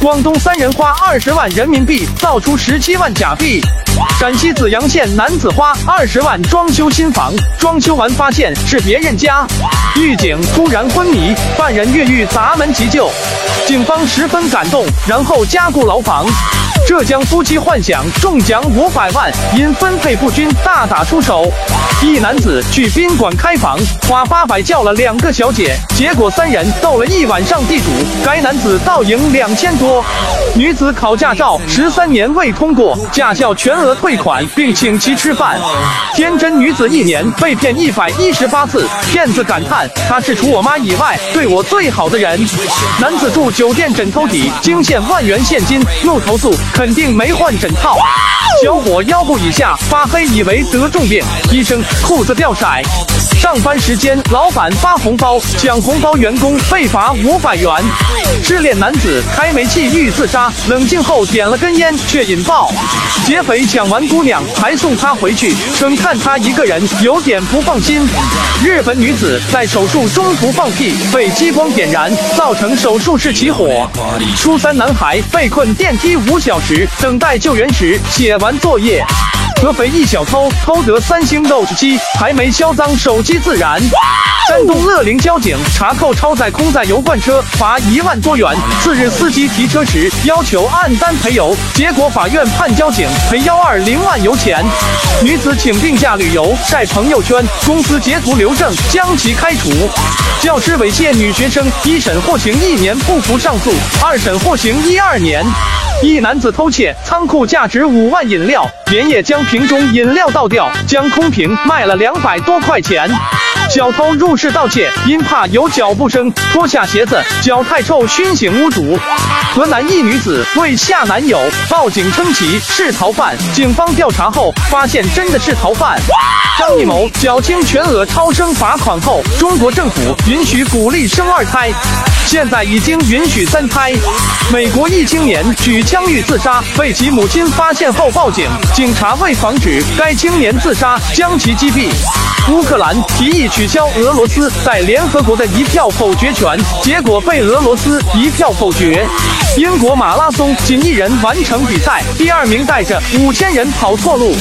广东三人花二十万人民币造出十七万假币。陕西紫阳县男子花二十万装修新房，装修完发现是别人家，狱警突然昏迷，犯人越狱砸门急救，警方十分感动，然后加固牢房。浙江夫妻幻想中奖五百万，因分配不均大打出手。一男子去宾馆开房，花八百叫了两个小姐，结果三人斗了一晚上地主，该男子倒赢两千多。女子考驾照十三年未通过，驾校全额退款，并请其吃饭。天真女子一年被骗一百一十八次，骗子感叹：他是除我妈以外对我最好的人。男子住酒店枕头底惊现万元现金，怒投诉。肯定没换枕套，小伙腰部以下发黑，以为得重病，医生裤子掉色。上班时间，老板发红包抢红包，员工被罚五百元。失恋男子开煤气欲自杀，冷静后点了根烟却引爆。劫匪抢完姑娘还送她回去，称看她一个人有点不放心。日本女子在手术中途放屁，被激光点燃，造成手术室起火。初三男孩被困电梯五小时。等待救援时写完作业，合肥一小偷偷得三星 Note 七，还没销赃，手机自燃。山东乐陵交警查扣超载空载油罐车，罚一万多元。次日司机提车时要求按单赔油，结果法院判交警赔幺二零万油钱。女子请病假旅游晒朋友圈，公司截图留证将其开除。教师猥亵女学生，一审获刑一年不服上诉，二审获刑一二年。一男子偷窃仓库价值五万饮料，连夜将瓶中饮料倒掉，将空瓶卖了两百多块钱。小偷入室盗窃，因怕有脚步声，脱下鞋子，脚太臭熏醒屋主。河南一女子为吓男友报警称其是逃犯，警方调查后发现真的是逃犯。张艺谋缴清全额超生罚款后，中国政府允许鼓励生二胎。现在已经允许三胎。美国一青年举枪欲自杀，被其母亲发现后报警，警察为防止该青年自杀，将其击毙。乌克兰提议取消俄罗斯在联合国的一票否决权，结果被俄罗斯一票否决。英国马拉松仅一人完成比赛，第二名带着五千人跑错路。